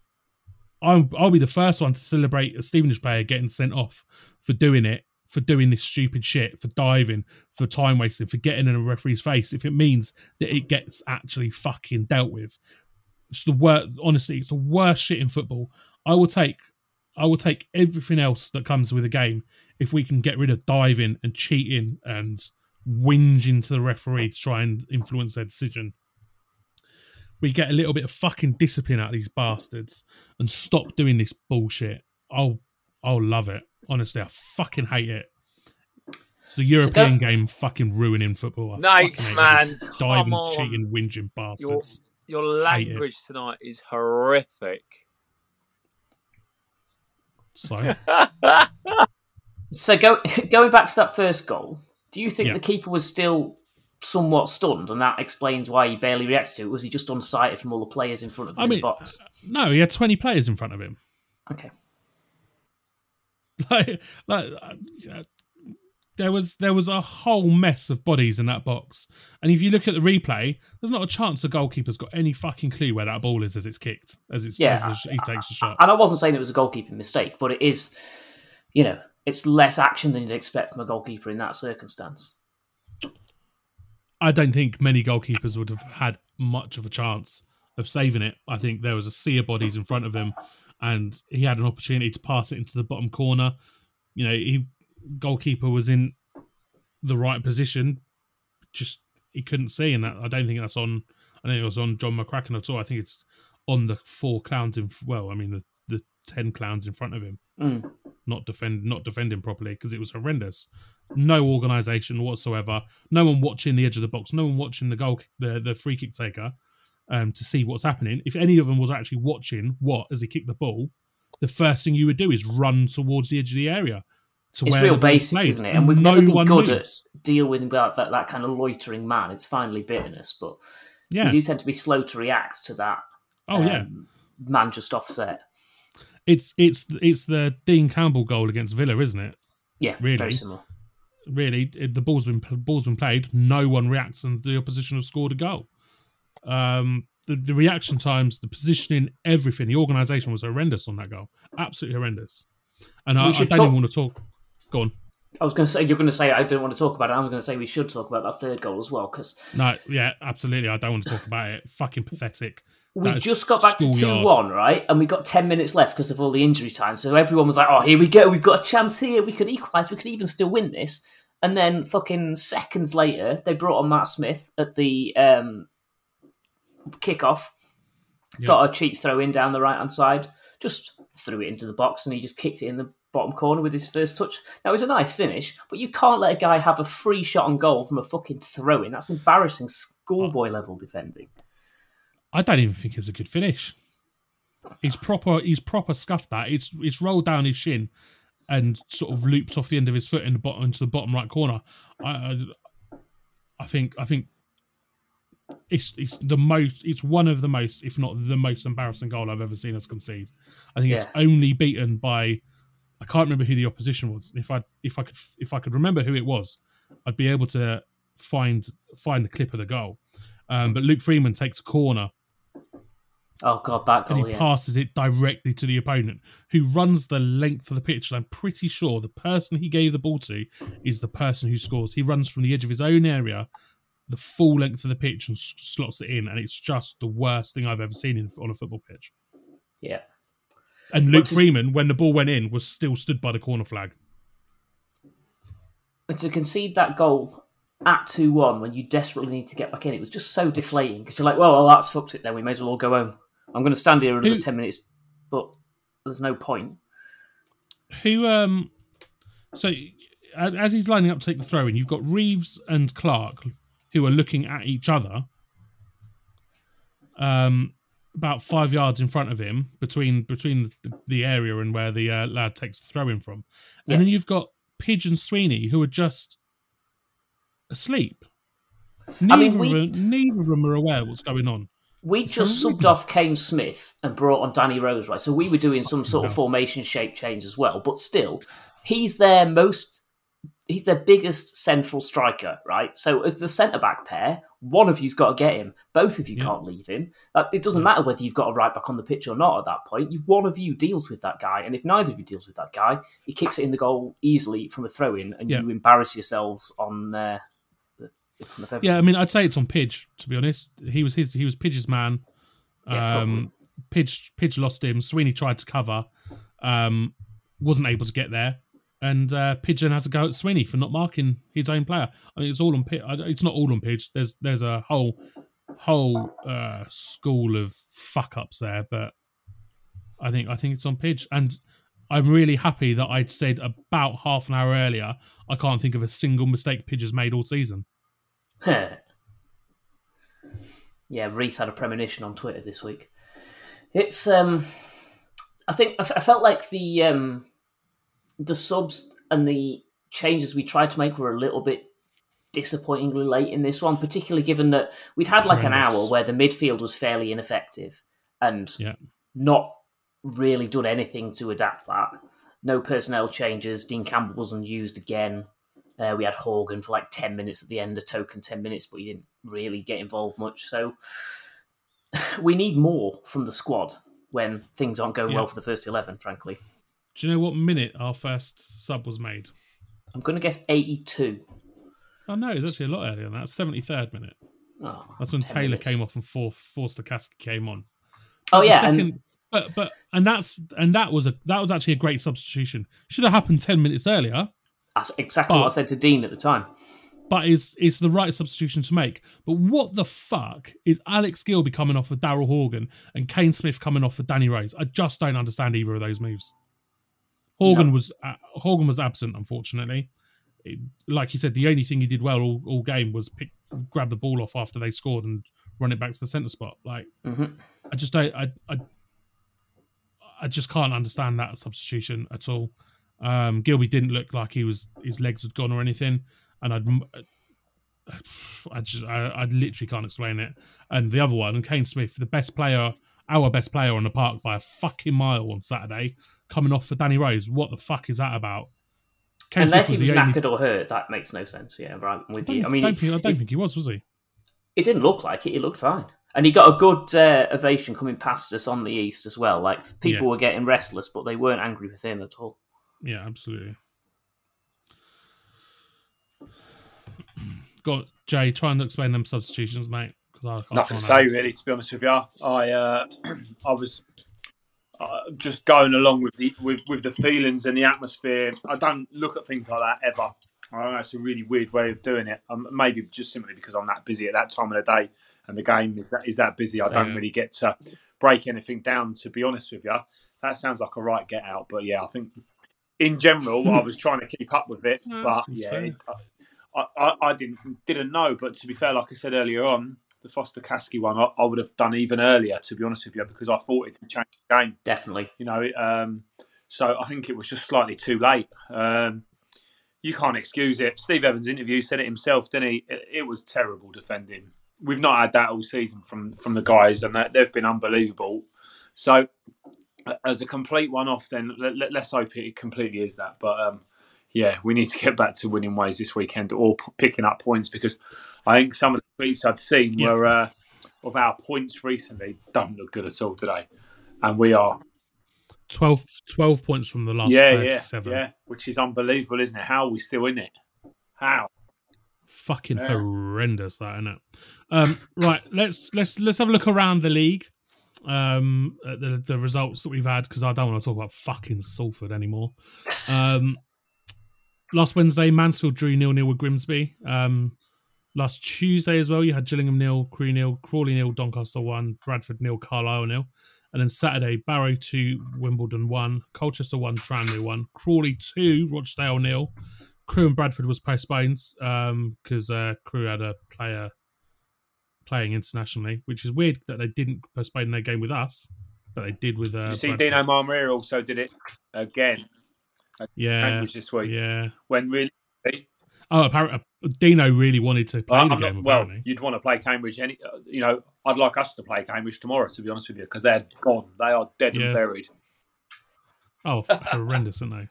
I'll, I'll be the first one to celebrate a Stevenage player getting sent off for doing it, for doing this stupid shit, for diving, for time wasting, for getting in a referee's face. If it means that it gets actually fucking dealt with, it's the worst. Honestly, it's the worst shit in football. I will take, I will take everything else that comes with a game if we can get rid of diving and cheating and whinging to the referee to try and influence their decision we get a little bit of fucking discipline out of these bastards and stop doing this bullshit. I'll I'll love it. Honestly, I fucking hate it. It's the European game fucking ruining football. I man. Diving, cheating, whinging bastards. Your language tonight is horrific. So So go, going back to that first goal, do you think Yeah. the keeper was still somewhat stunned, and that explains why he barely reacted to it? Was he just unsighted from all the players in front of him I in mean, the box? no, he had twenty players in front of him. Okay. like, like uh, there was there was a whole mess of bodies in that box, and if you look at the replay, there's not a chance the goalkeeper's got any fucking clue where that ball is as it's kicked, as it's Yeah, as the, he takes the shot. And I wasn't saying it was a goalkeeping mistake, but it is, you know, it's less action than you'd expect from a goalkeeper in that circumstance. I don't think many goalkeepers would have had much of a chance of saving it. I think there was a sea of bodies in front of him, and he had an opportunity to pass it into the bottom corner. You know, he goalkeeper was in the right position, just he couldn't see, and that, I don't think that's on. I think it was on John McCracken at all. I think it's on the four clowns in. Well, I mean the the ten clowns in front of him Mm. not defend not defending properly because it was horrendous. No organisation whatsoever. No one watching the edge of the box. No one watching the goal, the the free kick taker, um, to see what's happening. If any of them was actually watching what as he kicked the ball, the first thing you would do is run towards the edge of the area. To It's real basics, isn't it? And we've no never been good moves. at dealing with that, that that kind of loitering man. It's finally bitterness, but Yeah, we do tend to be slow to react to that Oh yeah, um, man just offset. it's it's it's the Dean Campbell goal against Villa, isn't it? Yeah, Really? very similar. Really, it, the ball's been ball's been played. No one reacts, and the opposition have scored a goal. Um, the, the reaction times, the positioning, everything, the organisation was horrendous on that goal. Absolutely horrendous. And I, I, don't should even want to talk. Go on. I was going to say you're going to say I don't want to talk about it. I'm going to say we should talk about that third goal as well because No, yeah, absolutely. I don't want to talk about it. Fucking pathetic. we That just got back to two one, right? And we got ten minutes left because of all the injury time. So everyone was like, "Oh, here we go. We've got a chance here. We could equalise. We could even still win this." And then, fucking seconds later, they brought on Matt Smith at the um, kickoff. Yeah. Got a cheap throw in down the right hand side. Just threw it into the box, and he just kicked it in the bottom corner with his first touch. That was a nice finish, but you can't let a guy have a free shot on goal from a fucking throw in. That's embarrassing schoolboy level defending. I don't even think it's a good finish. He's proper. He's proper scuffed that. It's it's rolled down his shin, and sort of looped off the end of his foot in the bottom into the bottom right corner. I, I, I think I think it's it's the most. It's one of the most, if not the most embarrassing goal I've ever seen us concede. I think it's only beaten by. I can't remember who the opposition was. If I if I could if I could remember who it was, I'd be able to find find the clip of the goal. Um, but Luke Freeman takes a corner Oh god, that and he Yeah. passes it directly to the opponent, who runs the length of the pitch. And I'm pretty sure the person he gave the ball to is the person who scores. He runs from the edge of his own area, the full length of the pitch, and s- slots it in. And it's just the worst thing I've ever seen in, on a football pitch. yeah. And Luke Freeman, when the ball went in, was still stood by the corner flag. And to concede that goal at 2 1 when you desperately need to get back in, it was just so deflating because you're like, well, well, that's fucked it then. We may as well all go home. I'm going to stand here another Who- 10 minutes, but there's no point. Who, um, so as, as he's lining up to take the throw in, you've got Reeves and Clark who are looking at each other. Um, about five yards in front of him, between between the, the area and where the uh, lad takes the throw in from, Yeah. and then you've got Pidge and Sweeney who are just asleep. Neither, mean, we- of, them, neither of them are aware what's going on. We just subbed off Kane Smith and brought on Danny Rose, right? So we were doing some sort of formation shape change as well, but still, he's their most, he's their biggest central striker, right? So as the centre back pair, one of you's got to get him. Both of you Yeah. can't leave him. Uh, It doesn't matter whether you've got a right back on the pitch or not at that point. You, one of you deals with that guy, and if neither of you deals with that guy, he kicks it in the goal easily from a throw in, and Yeah. you embarrass yourselves on uh, the, in front of everyone. Yeah, I mean, I'd say it's on Pidge. To be honest, he was his. He was Pidge's man. Yeah, um, Pidge Pidge lost him. Sweeney tried to cover, um, wasn't able to get there, and uh, Pigeon has a go at Sweeney for not marking his own player. I mean, it's all on Pidge. It's not all on Pidge. There's there's a whole whole uh, school of fuck ups there, but I think I think it's on Pidge, and I'm really happy that I'd said about half an hour earlier. I can't think of a single mistake Pidge has made all season. yeah, Reese had a premonition on Twitter this week. It's um, I think I, f- I felt like the um, the subs and the changes we tried to make were a little bit disappointingly late in this one, particularly given that we'd had like an hour where the midfield was fairly ineffective and Yeah. not really done anything to adapt that. No personnel changes. Dean Campbell wasn't used again. Uh, we had Horgan for like 10 minutes at the end, a token 10 minutes, but he didn't really get involved much. So we need more from the squad when things aren't going Yeah. well for the first 11, frankly. Do you know what minute our first sub was made? I'm going to guess 82. Oh no, it was actually a lot earlier than that. Seventy third minute. Oh, That's when Taylor minutes. came off and for, Forster Caskey came on. Oh, yeah. second- and but but and that's and that was a that was actually a great substitution. Should have happened ten minutes earlier, that's exactly what I said to Dean at the time. but it's it's the right substitution to make. But what the fuck is Alex Gilbey coming off for Daryl Horgan and Kane Smith coming off for Danny Rose? I just don't understand either of those moves. Horgan No. was uh, Horgan was absent, unfortunately. It- like you said, the only thing he did well all, all game was pick, grab the ball off after they scored and run it back to the centre spot. Like hmm I just don't. I, I I just can't understand that substitution at all. Um, Gilbey didn't look like he was his legs had gone or anything, and I'd I just I, I literally can't explain it. And the other one, Kane Smith, the best player our best player on the park by a fucking mile on Saturday, coming off for Danny Rose. What the fuck is that about? Kane Unless he was, was knackered only... or hurt, that makes no sense. Yeah, right. I'm with I you. I mean, don't think, I don't think he was, was he? It didn't look like it. He looked fine. And he got a good uh, ovation coming past us on the east as well. Like people yeah. were getting restless, but they weren't angry with him at all. Yeah, absolutely. Got Jay, try and explain them substitutions, mate. Because nothing to say really. To be honest with you, I uh, I was uh, just going along with the with, with the feelings and the atmosphere. I don't look at things like that ever. I know it's a really weird way of doing it. Um, maybe just simply because I'm that busy at that time of the day, and the game is that is that busy. I don't yeah. really get to break anything down. To be honest with you, that sounds like a right get out. But yeah, I think in general, I was trying to keep up with it. No, but yeah, it, I, I, I, didn't didn't know. But to be fair, like I said earlier on, the Forster-Caskey one, I, I, would have done even earlier. To be honest with you, because I thought it would change the game. Definitely, you know. Um, so I think it was just slightly too late. Um, you can't excuse it. Steve Evans' interview said it himself, didn't he? It, it was terrible defending. We've not had that all season from from the guys, and they've been unbelievable. So, as a complete one-off, then let, us hope it completely is that. But um, yeah, we need to get back to winning ways this weekend or p- picking up points because I think some of the tweets I'd seen were uh, of our points recently don't look good at all today, and we are 12, 12 points from the last yeah, 37. Yeah, yeah, which is unbelievable, isn't it? How are we still in it? How? Fucking yeah. horrendous, that isn't it? Um, right, let's let's let's have a look around the league. Um, the the results that we've had because I don't want to talk about fucking Salford anymore. Um, last Wednesday, Mansfield drew nil nil with Grimsby. Um, last Tuesday as well, you had Gillingham nil, Crewe nil, Crawley nil, Doncaster one, Bradford nil, Carlisle nil. And then Saturday, Barrow 2, Wimbledon 1, Colchester 1, Tranmere 1, Crawley 2, Rochdale nil. Crewe and Bradford was postponed because um, uh, Crewe had a player playing internationally, which is weird that they didn't postpone their game with us, but they did with. Uh, you see, Bradford. Dino Maamria also did it again. Yeah, this week. Yeah, when really Oh, apparently Dino really wanted to play well, the game. Not, well, you'd want to play Cambridge. Any, uh, you know, I'd like us to play Cambridge tomorrow. To be honest with you, because they're gone. They are dead yeah. and buried. Oh, horrendous, aren't they?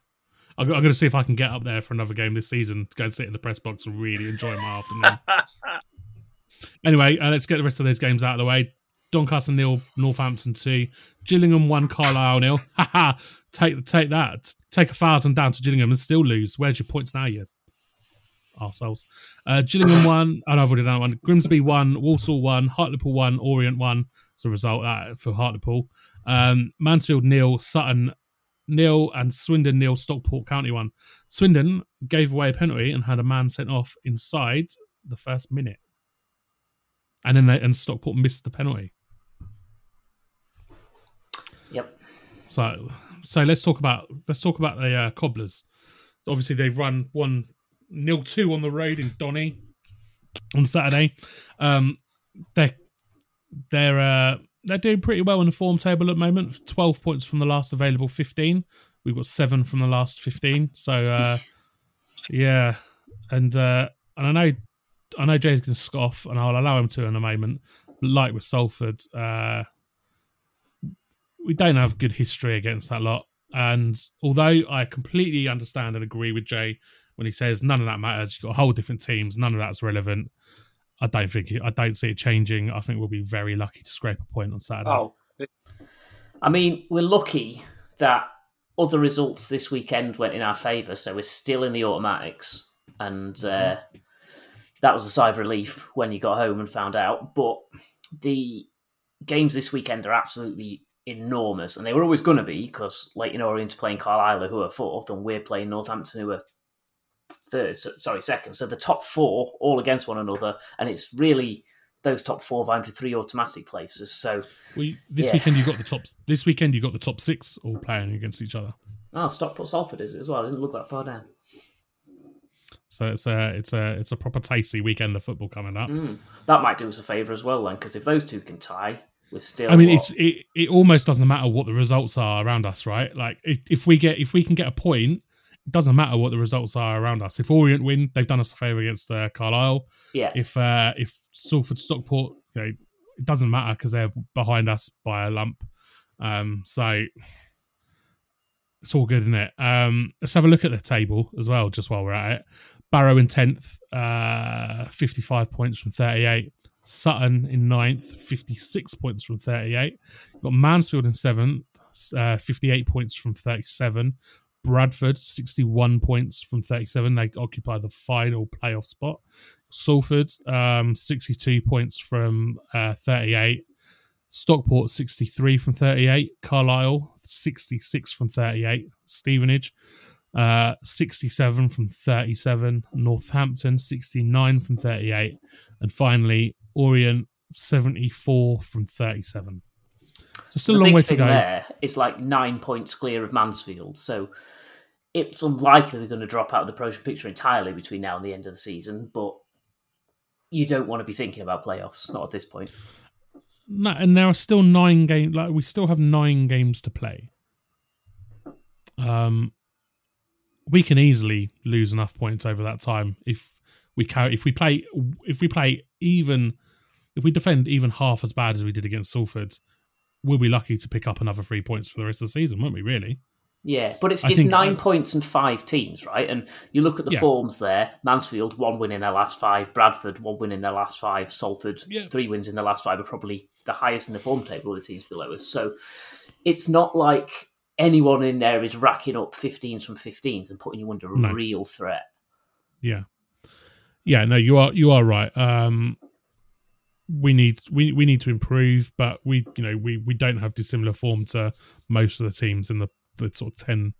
I'm, I'm going to see if I can get up there for another game this season. Go and sit in the press box and really enjoy my afternoon. anyway, uh, let's get the rest of those games out of the way. Doncaster nil, Northampton two, Gillingham one, Carlisle nil. Ha Take take that. Take a thousand down to Gillingham and still lose. Where's your points now, you ourselves. Uh, Gillingham won. Oh, no, I've already done one. Grimsby won. Walsall won. Hartlepool won. Orient won. As a result that for Hartlepool. Um, Mansfield nil. Sutton nil. And Swindon nil. Stockport County won. Swindon gave away a penalty and had a man sent off inside the first minute. And then they, and Stockport missed the penalty. Yep. So so let's talk about let's talk about the uh, cobblers. Obviously, they've run one nil two on the road in Donny on Saturday. Um, they're they're uh, they're doing pretty well on the form table at the moment. Twelve points from the last available fifteen. We've got seven from the last fifteen. So uh, yeah, and uh, and I know I know Jay's to scoff, and I'll allow him to in a moment. Like with Salford, uh, we don't have good history against that lot. And although I completely understand and agree with Jay when he says none of that matters. You've got a whole different teams. None of that's relevant. I don't think I don't see it changing. I think we'll be very lucky to scrape a point on Saturday. Oh, I mean, we're lucky that other results this weekend went in our favour, so we're still in the automatics, and uh, that was a sigh of relief when you got home and found out. But the games this weekend are absolutely enormous, and they were always going to be because Leyton Orient's playing Carlisle, who are fourth, and we're playing Northampton, who are third, sorry, second. So the top four all against one another, and it's really those top four vying for three automatic places. So we this yeah. weekend you got the top. This weekend you got the top six all playing against each other. Oh, Stockport Salford is it as well? I didn't look that far down. So it's a it's a it's a proper tasty weekend of football coming up. Mm. That might do us a favour as well then, because if those two can tie, we're still. I mean, what? it's it, it almost doesn't matter what the results are around us, right? Like if, if we get if we can get a point it doesn't matter what the results are around us. If Orient win, they've done us a favour against uh, Carlisle. Yeah. If uh, if Salford Stockport, you know, it doesn't matter because they're behind us by a lump. Um, so it's all good, isn't it? Um, let's have a look at the table as well, just while we're at it. Barrow in tenth, uh, fifty-five points from thirty-eight. Sutton in ninth, 56 points from 38. You've got Mansfield in seventh, uh, 58 points from 37. Bradford, 61 points from 37. They occupy the final playoff spot. Salford, um, 62 points from uh, 38. Stockport, 63 from 38. Carlisle, 66 from 38. Stevenage, uh, 67 from 37. Northampton, 69 from 38. And finally, Orient, 74 from 37. So still the a long way to go. there is like nine points clear of Mansfield, so it's unlikely we're going to drop out of the promotion picture entirely between now and the end of the season. But you don't want to be thinking about playoffs, not at this point. No, and there are still nine games. Like we still have nine games to play. Um, we can easily lose enough points over that time if we carry. If we play, if we play even, if we defend even half as bad as we did against Salford, we'll be lucky to pick up another three points for the rest of the season, won't we? Really? Yeah, but it's I it's think- nine points and five teams, right? And you look at the Yeah. forms there: Mansfield one win in their last five, Bradford one win in their last five, Salford Yeah. three wins in their last five are probably the highest in the form table of the teams below us. So it's not like anyone in there is racking up 15s from 15s and putting you under a No. real threat. Yeah. Yeah, no, you are you are right. Um we need we, we need to improve, but we you know we, we don't have dissimilar form to most of the teams in the, the sort of 10,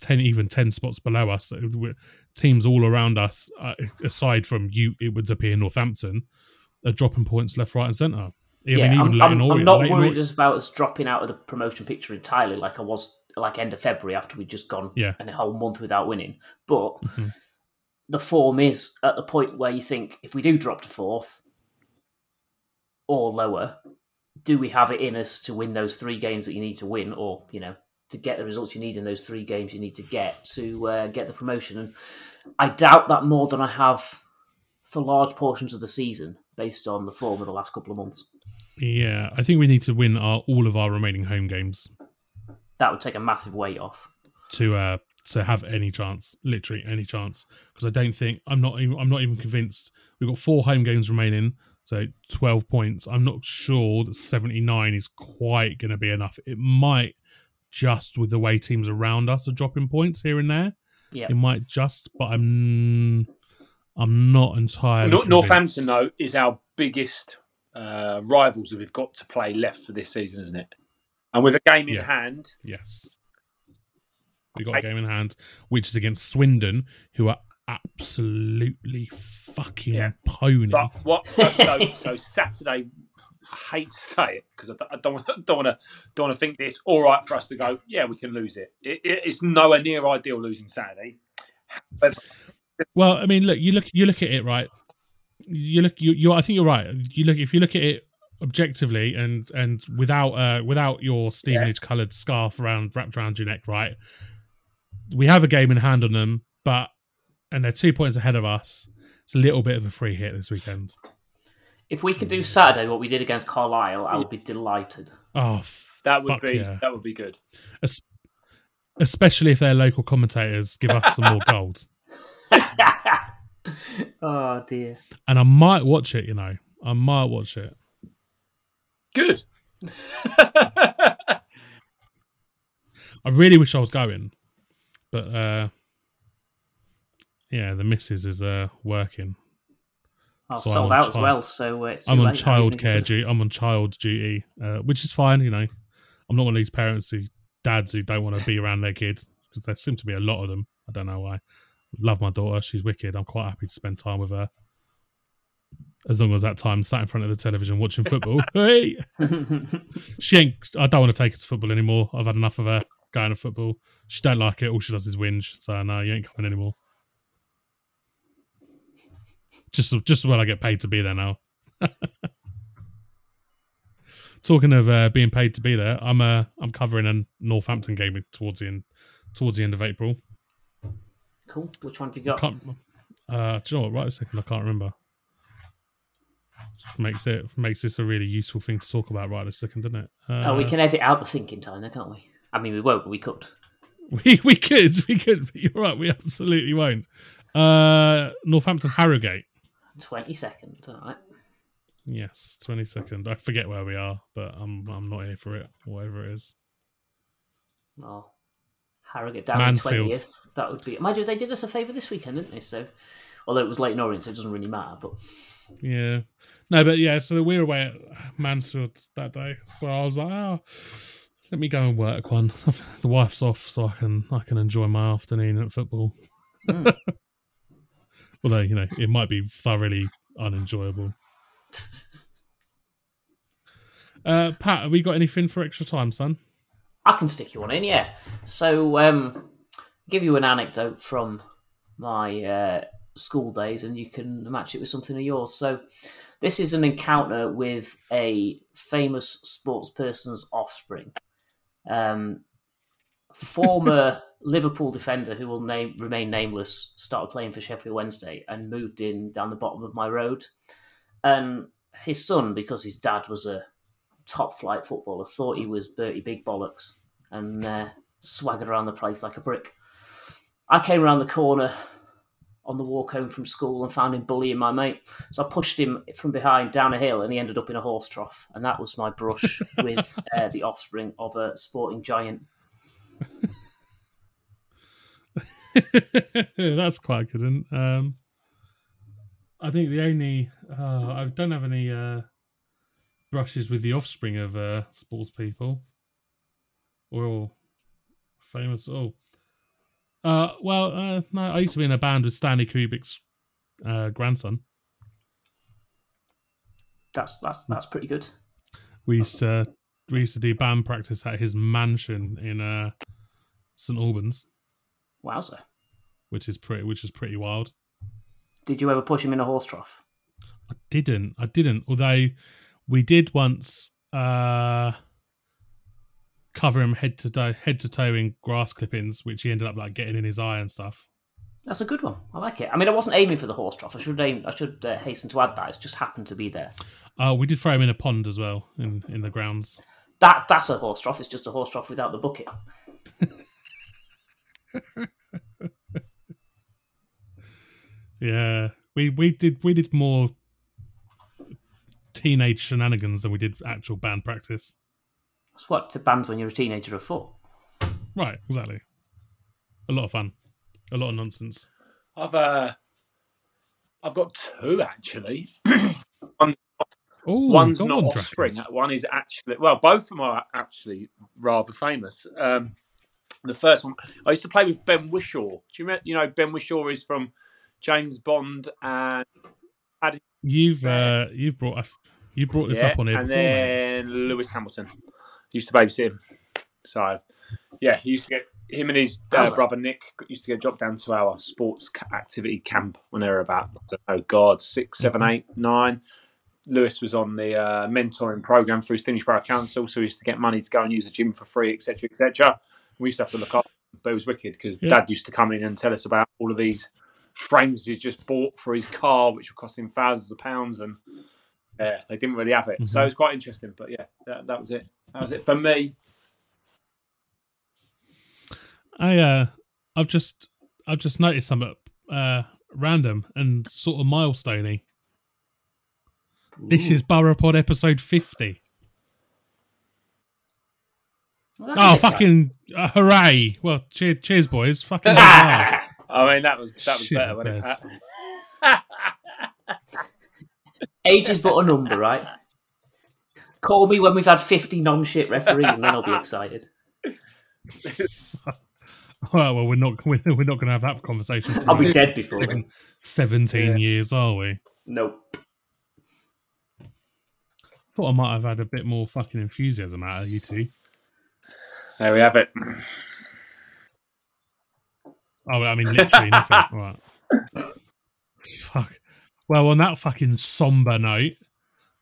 10 even ten spots below us. Teams all around us, uh, aside from you, it would appear Northampton, are dropping points left, right, and centre. I Yeah, mean, even I'm, I'm, I'm not worried just about us dropping out of the promotion picture entirely, like I was like end of February after we'd just gone Yeah. a whole month without winning. But Mhm. the form is at the point where you think if we do drop to fourth or lower, do we have it in us to win those three games that you need to win, or you know, to get the results you need in those three games you need to get to uh, get the promotion? And I doubt that more than I have for large portions of the season, based on the form of the last couple of months. Yeah, I think we need to win our all of our remaining home games That would take a massive weight off. to uh to have any chance, literally any chance. Because I don't think I'm not even I'm not even convinced. We've got four home games remaining, so twelve points. I'm not sure that seventy nine is quite going to be enough. It might just with the way teams around us are dropping points here and there. Yeah. It might just, but I'm I'm not entirely. Nor- Northampton, though, is our biggest uh, rivals that we've got to play left for this season, isn't it? And with a game in Yeah. hand, Yes. we've got a game in hand, which is against Swindon, who are absolutely fucking Yeah. pony. but what? So, so, so Saturday, I hate to say it because I, don't- I don't want to don't want to think it's all right for us to go. Yeah, we can lose it. it, it it's nowhere near ideal losing Saturday. But Well, I mean, look, you look, you look at it, right? You look, you, you. I think you're right. You look, if you look at it objectively and and without uh without your Stevenage coloured scarf around wrapped around your neck, right? We have a game in hand on them, but and they're two points ahead of us. It's a little bit of a free hit this weekend. If we could do Saturday what we did against Carlisle, I would be delighted. Oh, that would fuck be yeah. that would be good. Es- especially if their local commentators give us some more gold. oh dear. And I might watch it, you know. I might watch it. Good. I really wish I was going, but uh, yeah, the missus is uh working. I So I'm sold out as well, so uh, I'm on childcare duty. I'm on child duty, uh, which is fine. You know, I'm not one of these parents who dads who don't want to be around their kids because there seem to be a lot of them. I don't know why. Love my daughter. She's wicked. I'm quite happy to spend time with her. As long as that time sat in front of the television watching football. hey, she ain't. I don't want to take her to football anymore. I've had enough of her going to football. She don't like it. All she does is whinge. So no, you ain't coming anymore. Just just when I get paid to be there now. Talking of uh, being paid to be there, I'm uh, I'm covering a Northampton game towards the end towards the end of April. cool. Which one have you got? Can't, uh, do you know what? Right a second, I can't remember. makes it makes this a really useful thing to talk about right this second, doesn't it? Uh, oh, we can edit out the thinking time, there, can't we? I mean, we won't, but we could. We we could we could. But you're right. We absolutely won't. Uh, Northampton Harrogate. Twenty seconds. All right. Yes, twenty second. I forget where we are, but I'm I'm not here for it. Whatever it is. Well, Harrogate down Mansfield. twentieth. That would be. Imagine they did us a favour this weekend, didn't they? So, although it was late in Orient, so it doesn't really matter. But Yeah. No, but yeah, so we were away at Mansfield that day. So I was like, oh, let me go and work one. the wife's off, so I can I can enjoy my afternoon at football. Mm. Although, you know, it might be thoroughly unenjoyable. Uh Pat, have we got anything for extra time, son? I can stick you on in, yeah. So, um, give you an anecdote from my uh, school days, and you can match it with something of yours. So, this is an encounter with a famous sports person's offspring. Um, former Liverpool defender who will name remain nameless started playing for Sheffield Wednesday and moved in down the bottom of my road. And his son, because his dad was a top flight footballer, thought he was Bertie Big Bollocks and uh, swaggered around the place like a brick. I came around the corner on the walk home from school and found him bullying my mate. So I pushed him from behind down a hill and he ended up in a horse trough. And that was my brush with uh, the offspring of a sporting giant. That's quite good. And um, I think the only uh, I don't have any uh, brushes with the offspring of uh, sports people or famous. Oh, uh, well, uh, no, I used to be in a band with Stanley Kubrick's uh, grandson. That's that's that's pretty good. We used to we used to do band practice at his mansion in uh, St Albans, Wowzer. which is pretty which is pretty wild. Did you ever push him in a horse trough? I didn't. I didn't. Although we did once uh cover him head to toe, head to toe in grass clippings, which he ended up like getting in his eye and stuff. That's a good one. I like it. I mean, I wasn't aiming for the horse trough. I should aim. I should uh, hasten to add that. It's just happened to be there. Uh, we did throw him in a pond as well in in the grounds. That that's a horse trough. It's just a horse trough without the bucket. Yeah, we we did we did more teenage shenanigans than we did actual band practice. That's what to bands when you're a teenager are for. Right, exactly. A lot of fun, a lot of nonsense. I've uh, I've got two actually. Oh, One's not offspring. One is actually well, both of them are actually rather famous. Um, the first one, I used to play with Ben Whishaw. Do you remember? You know, Ben Whishaw is from James Bond and You've uh, you've brought you brought this yeah, up on here and before. mate. then Lewis Hamilton used to babysit him. So yeah, he used to get him and his uh, brother Nick used to get dropped down to our sports activity camp when they were about oh god six, seven, eight, nine. Lewis was on the uh, mentoring program through Stevenage Borough Council, so he used to get money to go and use the gym for free, etc., etc. We used to have to look up, but it was wicked because Yeah. Dad used to come in and tell us about all of these frames he just bought for his car, which were costing thousands of pounds, and yeah, they didn't really have it. So Mhm. it was quite interesting. But yeah, that, that was it. That was it for me. I uh, I've just I've just noticed something uh, random and sort of milestoney. This is Boropod episode fifty. Well, Oh, fucking uh, hooray! Well, cheers, cheers, boys. Fucking. I mean, that was that was Shit, better, wasn't it? Bez. Pat? Age is but a number, right? Call me when we've had 50 non shit referees and then I'll be excited. well, well, we're not we're, we're not going to have that conversation. I'll be dead before then. Seventeen years, are we? Nope. I thought I might have had a bit more fucking enthusiasm out of you two. There we have it. Oh, I mean, literally nothing. Right. Fuck. Well, on that fucking somber note,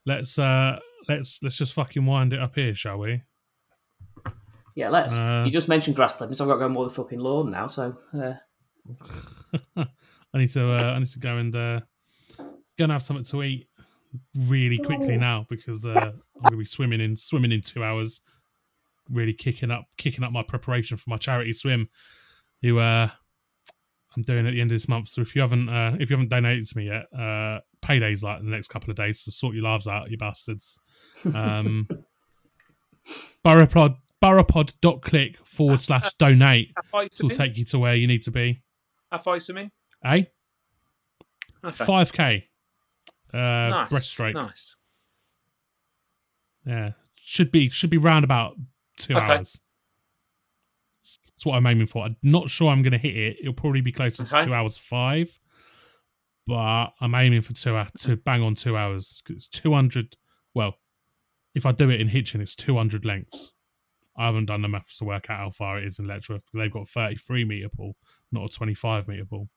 let's uh let's let's just fucking wind it up here, shall we? Yeah, let's. Uh, you just mentioned grass clippings. I've got to go mow the fucking lawn now, so. Uh, I need to uh, I need to go and uh, go and have something to eat. Really quickly now because uh, I'm going to be swimming in swimming in two hours. Really kicking up kicking up my preparation for my charity swim. You, uh, I'm doing at the end of this month. So if you haven't uh, if you haven't donated to me yet, uh, payday's like the next couple of days to sort your lives out, you bastards. Um, Boropod boropod.click forward slash donate Have will take you to where you need to be. Have I swimming? Eh? Okay. Five K. Uh nice. breaststroke. Nice. Yeah. Should be should be round about two Okay. hours. That's what I'm aiming for. I'm not sure I'm gonna hit it. It'll probably be closer to two hours five. But I'm aiming for two hours to bang on two hours. 'Cause It's two hundred well, if I do it in Hitchin, it's two hundred lengths. I haven't done the maths to work out how far it is in Letchworth. They've got a 33 metre pool, not a 25 metre pool.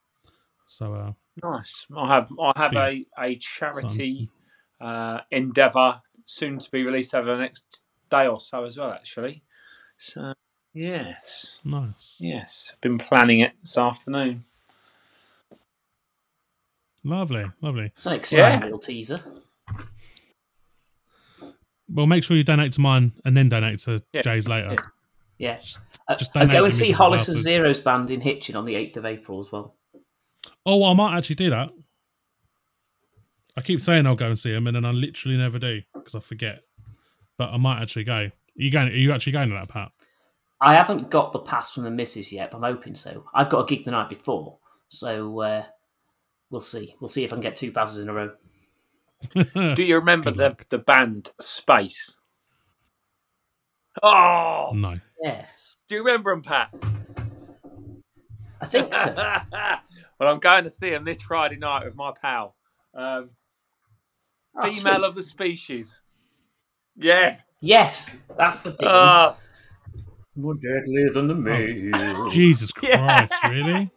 So, uh, Nice. I have I have a, a charity uh, endeavour soon to be released over the next day or so as well. Actually, so yes, nice. yes, I've been planning it this afternoon. Lovely, lovely. It's an exciting Yeah. little teaser. Well, make sure you donate to mine and then donate to Yeah. Jay's later. Yeah. Uh, just and donate go and see Hollis and. Zero's band in Hitchin on the 8th of April as well. Oh, I might actually do that. I keep saying I'll go and see him, and then I literally never do because I forget. But I might actually go. Are you going? Are you actually going to that, Pat? I haven't got the pass from the missus yet, but I'm hoping so. I've got a gig the night before, so uh, we'll see. We'll see if I can get two passes in a row. Do you remember the the band Space? Oh, no. Yes, do you remember them, Pat? I think so. well, I'm going to see him this Friday night with my pal. Um, Oh, female sweet. of the species. Yes. Yes, that's the thing. Ah, More deadly than the male. Jesus Yeah. Christ, really?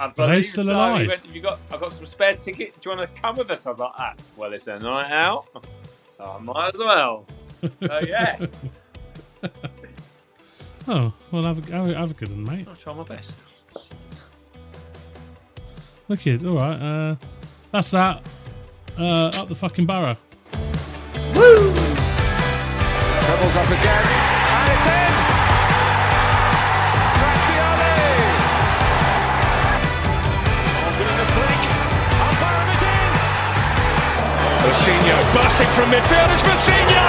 I they believe still so. He alive? went, "Have you got, I've got some spare tickets. Do you want to come with us? I was like, ah, well, it's a night out, so I might as well. So yeah, Oh, well, have a, have a, have a good one, mate. I'll try my best. Wicked. All right. Uh, that's that. Uh, up the fucking Boro. Woo! Trebles up again. And it's in. Graziani. Organ the flick. Umpire is in. Mousinho bursting from midfield. It's Mousinho.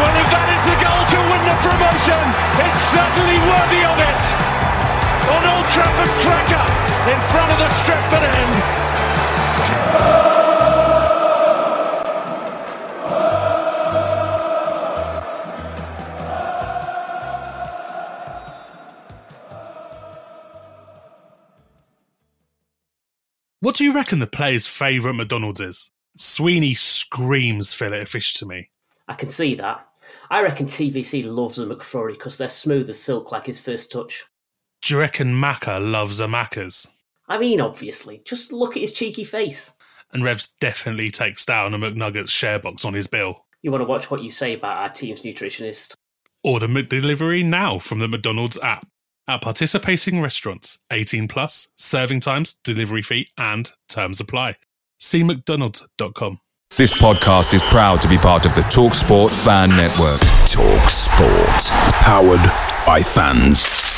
Well, if that is the goal to win the promotion, it's certainly worthy of it. On Old Trafford Cracker, in front of the Stretford end. What do you reckon the player's favourite McDonald's is? Sweeney screams fillet of fish to me. I can see that. I reckon TVC loves a McFlurry because they're smooth as silk like his first touch. Do you reckon Macca loves a Macca's? I mean, obviously. Just look at his cheeky face. And Revs definitely takes down a McNuggets share box on his bill. You want to watch what you say about our team's nutritionist. Order McDelivery now from the McDonald's app. At participating restaurants, 18 plus, serving times, delivery fee, and terms apply. See McDonald's.com. This podcast is proud to be part of the TalkSport Fan Network. TalkSport. Powered by fans.